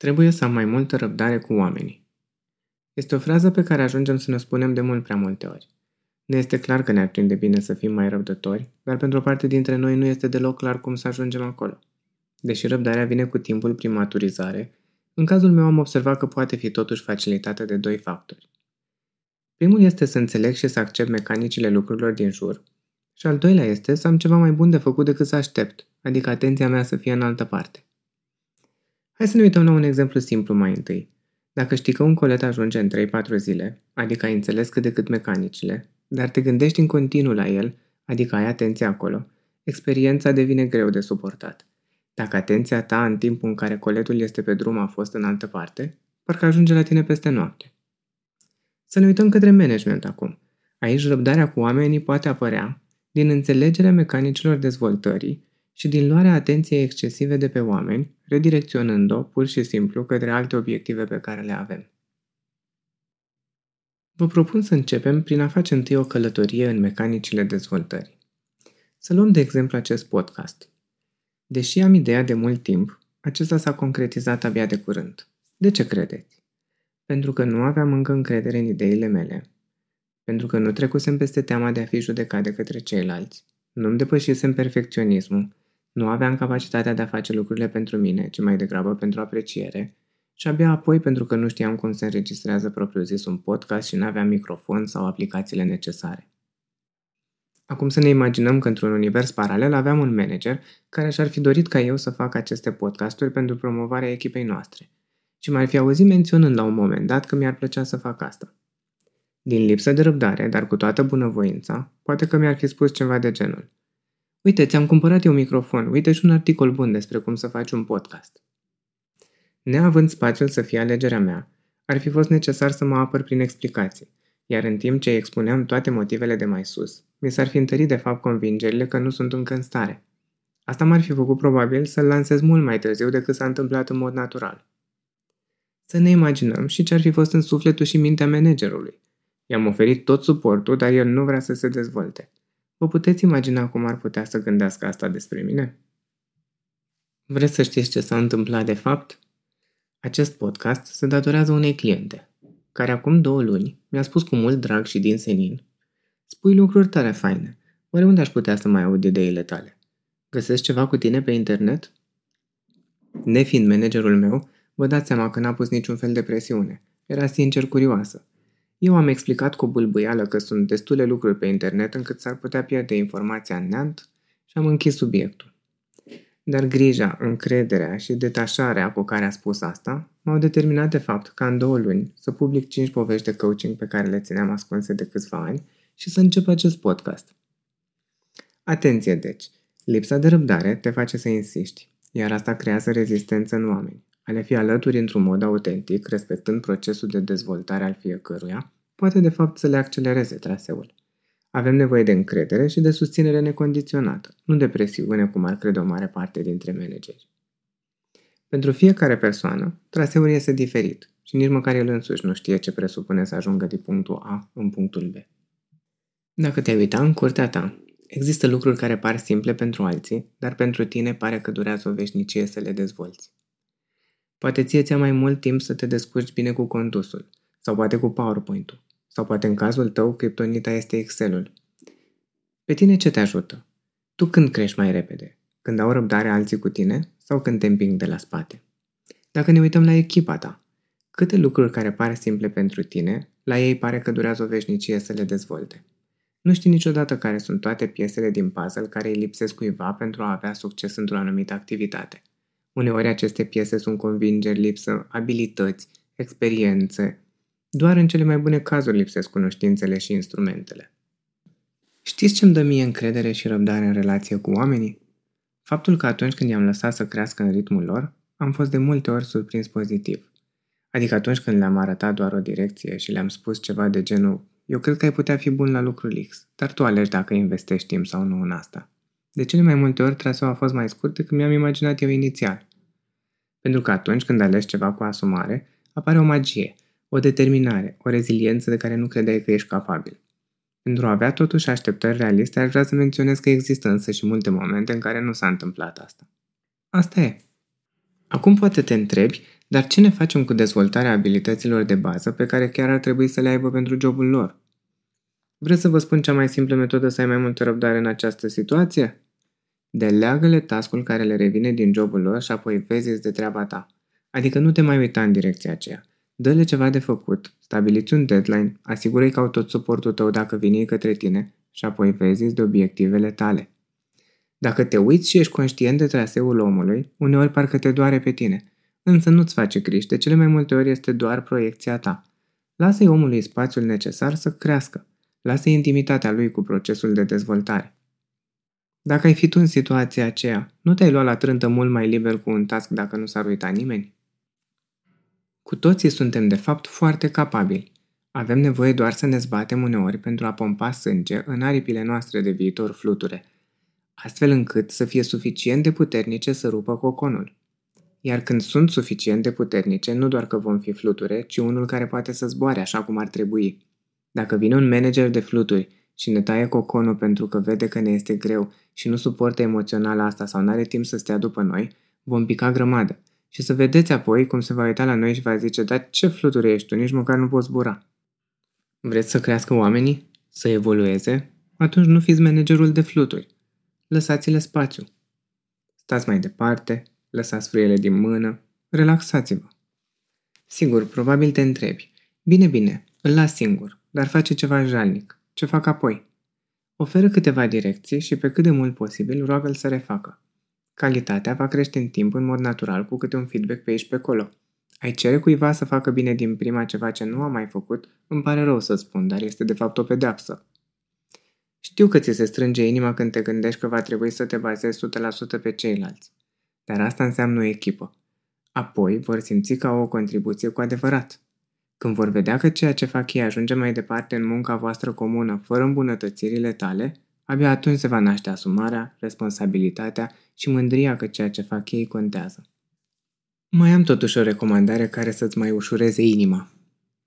Trebuie să am mai multă răbdare cu oamenii. Este o frază pe care ajungem să ne spunem de mult prea multe ori. Ne este clar că ne-ar prinde bine să fim mai răbdători, dar pentru o parte dintre noi nu este deloc clar cum să ajungem acolo. Deși răbdarea vine cu timpul prin maturizare, în cazul meu am observat că poate fi totuși facilitată de doi factori. Primul este să înțeleg și să accept mecanicile lucrurilor din jur și al doilea este să am ceva mai bun de făcut decât să aștept, adică atenția mea să fie în altă parte. Hai să ne uităm la un exemplu simplu mai întâi. Dacă știi că un colet ajunge în 3-4 zile, adică ai înțeles cât de cât mecanicile, dar te gândești în continuu la el, adică ai atenție acolo, experiența devine greu de suportat. Dacă atenția ta în timpul în care coletul este pe drum a fost în altă parte, parcă ajunge la tine peste noapte. Să ne uităm către management acum. Aici răbdarea cu oamenii poate apărea din înțelegerea mecanicilor dezvoltării și din luarea atenției excesive de pe oameni, redirecționând-o pur și simplu către alte obiective pe care le avem. Vă propun să începem prin a face întâi o călătorie în mecanicile dezvoltării. Să luăm de exemplu acest podcast. Deși am ideea de mult timp, acesta s-a concretizat abia de curând. De ce credeți? Pentru că nu aveam încă încredere în ideile mele, pentru că nu trecusem peste teama de a fi judecat de către ceilalți, nu-mi depășisem perfecționismul, nu aveam capacitatea de a face lucrurile pentru mine, ci mai degrabă pentru apreciere, și abia apoi pentru că nu știam cum se înregistrează propriu-zis un podcast și nu aveam microfon sau aplicațiile necesare. Acum să ne imaginăm că într-un univers paralel aveam un manager care și-ar fi dorit ca eu să fac aceste podcasturi pentru promovarea echipei noastre și m-ar fi auzit menționând la un moment dat că mi-ar plăcea să fac asta. Din lipsă de răbdare, dar cu toată bunăvoința, poate că mi-ar fi spus ceva de genul. Uite, ți-am cumpărat eu un microfon, uite și un articol bun despre cum să faci un podcast. Neavând spațiul să fie alegerea mea, ar fi fost necesar să mă apăr prin explicații, iar în timp ce expuneam toate motivele de mai sus, mi s-ar fi întărit de fapt convingerile că nu sunt încă în stare. Asta m-ar fi făcut probabil să-l lansez mult mai târziu decât s-a întâmplat în mod natural. Să ne imaginăm și ce ar fi fost în sufletul și mintea managerului, I-am oferit tot suportul, dar el nu vrea să se dezvolte. Vă puteți imagina cum ar putea să gândească asta despre mine? Vreți să știți ce s-a întâmplat de fapt? Acest podcast se datorează unei cliente, care acum două luni mi-a spus cu mult drag și din senin Spui lucruri tare faine. Oare unde aș putea să mai aud ideile tale? Găsesc ceva cu tine pe internet? Nefiind managerul meu, vă dați seama că n-a pus niciun fel de presiune. Era sincer curioasă. Eu am explicat cu bâlbâială că sunt destule lucruri pe internet încât s-ar putea pierde informația în neant și am închis subiectul. Dar grija, încrederea și detașarea cu care a spus asta m-au determinat de fapt ca în două luni să public 5 povești de coaching pe care le țineam ascunse de câțiva ani și să încep acest podcast. Atenție deci! Lipsa de răbdare te face să insisti, iar asta creează rezistență în oameni. A le fi alături într-un mod autentic, respectând procesul de dezvoltare al fiecăruia, poate de fapt să le accelereze traseul. Avem nevoie de încredere și de susținere necondiționată, nu de presiune cum ar crede o mare parte dintre manageri. Pentru fiecare persoană, traseul este diferit și nici măcar el însuși nu știe ce presupune să ajungă din punctul A în punctul B. Dacă te-ai uita în curtea ta, există lucruri care par simple pentru alții, dar pentru tine pare că durează o veșnicie să le dezvolți. Poate ție ți mai mult timp să te descurci bine cu condusul, sau poate cu PowerPoint-ul, sau poate în cazul tău criptonita este Excel-ul. Pe tine ce te ajută? Tu când crești mai repede? Când au răbdare alții cu tine sau când te împing de la spate? Dacă ne uităm la echipa ta, câte lucruri care pare simple pentru tine, la ei pare că durează o veșnicie să le dezvolte. Nu știi niciodată care sunt toate piesele din puzzle care îi lipsesc cuiva pentru a avea succes într-o anumită activitate. Uneori aceste piese sunt convingeri, lipsă abilități, experiențe. Doar în cele mai bune cazuri lipsesc cunoștințele și instrumentele. Știți ce îmi dă mie încredere și răbdare în relație cu oamenii? Faptul că atunci când i-am lăsat să crească în ritmul lor, am fost de multe ori surprins pozitiv. Adică atunci când le-am arătat doar o direcție și le-am spus ceva de genul eu cred că ai putea fi bun la lucrul X, dar tu alegi dacă investești timp sau nu în asta. De cele mai multe ori, traseul a fost mai scurt decât mi-am imaginat eu inițial. Pentru că atunci când alegi ceva cu asumare, apare o magie, o determinare, o reziliență de care nu credeai că ești capabil. Pentru a avea totuși așteptări realiste, aș vrea să menționez că există însă și multe momente în care nu s-a întâmplat asta. Asta e. Acum poate te întrebi, dar ce ne facem cu dezvoltarea abilităților de bază pe care chiar ar trebui să le aibă pentru jobul lor? Vreți să vă spun cea mai simplă metodă să ai mai multă răbdare în această situație? Deleagă-le tascul care le revine din jobul lor și apoi vezi de treaba ta. Adică nu te mai uita în direcția aceea. Dă-le ceva de făcut, stabiliți un deadline, asigură-i că au tot suportul tău dacă vine către tine și apoi vezi de obiectivele tale. Dacă te uiți și ești conștient de traseul omului, uneori parcă te doare pe tine, însă nu-ți face griji, de cele mai multe ori este doar proiecția ta. Lasă-i omului spațiul necesar să crească. Lasă-i intimitatea lui cu procesul de dezvoltare. Dacă ai fi tu în situația aceea, nu te-ai luat la trântă mult mai liber cu un task dacă nu s-ar uita nimeni? Cu toții suntem de fapt foarte capabili. Avem nevoie doar să ne zbatem uneori pentru a pompa sânge în aripile noastre de viitor fluture, astfel încât să fie suficient de puternice să rupă coconul. Iar când sunt suficient de puternice, nu doar că vom fi fluture, ci unul care poate să zboare așa cum ar trebui. Dacă vine un manager de fluturi și ne taie coconul pentru că vede că ne este greu și nu suportă emoțional asta sau nu are timp să stea după noi, vom pica grămadă. Și să vedeți apoi cum se va uita la noi și va zice, dar ce fluturi ești tu, nici măcar nu poți zbura. Vreți să crească oamenii? Să evolueze? Atunci nu fiți managerul de fluturi. Lăsați-le spațiu. Stați mai departe, lăsați frâiele din mână, relaxați-vă. Sigur, probabil te întrebi. Bine, bine, îl las singur, dar face ceva jalnic. Ce fac apoi? Oferă câteva direcții și pe cât de mult posibil roagă-l să refacă. Calitatea va crește în timp în mod natural cu câte un feedback pe aici pe acolo. Ai cere cuiva să facă bine din prima ceva ce nu a mai făcut, îmi pare rău să spun, dar este de fapt o pedeapsă. Știu că ți se strânge inima când te gândești că va trebui să te bazezi 100% pe ceilalți. Dar asta înseamnă o echipă. Apoi vor simți ca o contribuție cu adevărat. Când vor vedea că ceea ce fac ei ajunge mai departe în munca voastră comună fără îmbunătățirile tale, abia atunci se va naște asumarea, responsabilitatea și mândria că ceea ce fac ei contează. Mai am totuși o recomandare care să-ți mai ușureze inima.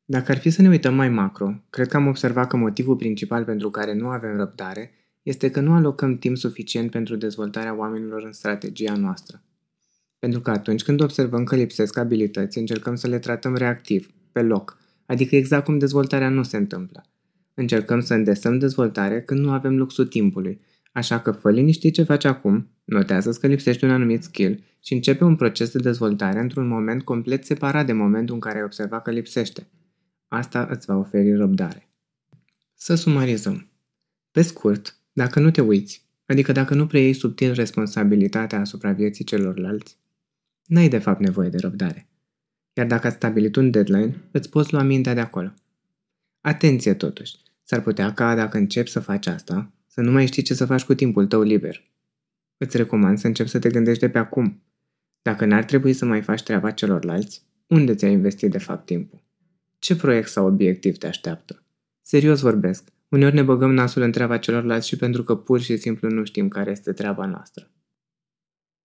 Dacă ar fi să ne uităm mai macro, cred că am observat că motivul principal pentru care nu avem răbdare este că nu alocăm timp suficient pentru dezvoltarea oamenilor în strategia noastră. Pentru că atunci când observăm că lipsesc abilități, încercăm să le tratăm reactiv, pe loc, adică exact cum dezvoltarea nu se întâmplă. Încercăm să îndesăm dezvoltare când nu avem luxul timpului, așa că fă liniștit ce faci acum, notează că lipsește un anumit skill și începe un proces de dezvoltare într-un moment complet separat de momentul în care ai observat că lipsește. Asta îți va oferi răbdare. Să sumarizăm. Pe scurt, dacă nu te uiți, adică dacă nu preiei subtil responsabilitatea asupra vieții celorlalți, n-ai de fapt nevoie de răbdare. Iar dacă ați stabilit un deadline, îți poți lua mintea de acolo. Atenție totuși, s-ar putea ca dacă începi să faci asta, să nu mai știi ce să faci cu timpul tău liber. Îți recomand să începi să te gândești de pe acum. Dacă n-ar trebui să mai faci treaba celorlalți, unde ți-ai investit de fapt timpul? Ce proiect sau obiectiv te așteaptă? Serios vorbesc, uneori ne băgăm nasul în treaba celorlalți și pentru că pur și simplu nu știm care este treaba noastră.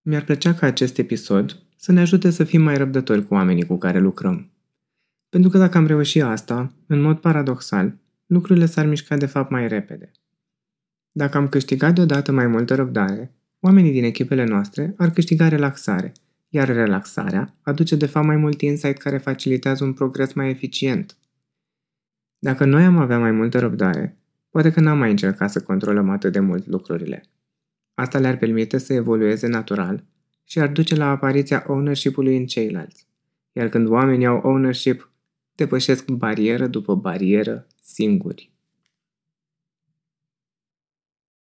Mi-ar plăcea ca acest episod să ne ajute să fim mai răbdători cu oamenii cu care lucrăm. Pentru că dacă am reușit asta, în mod paradoxal, lucrurile s-ar mișca de fapt mai repede. Dacă am câștigat deodată mai multă răbdare, oamenii din echipele noastre ar câștiga relaxare, iar relaxarea aduce de fapt mai mult insight care facilitează un progres mai eficient. Dacă noi am avea mai multă răbdare, poate că n-am mai încercat să controlăm atât de mult lucrurile. Asta le-ar permite să evolueze natural și ar duce la apariția ownership-ului în ceilalți. Iar când oamenii au ownership, depășesc barieră după barieră singuri.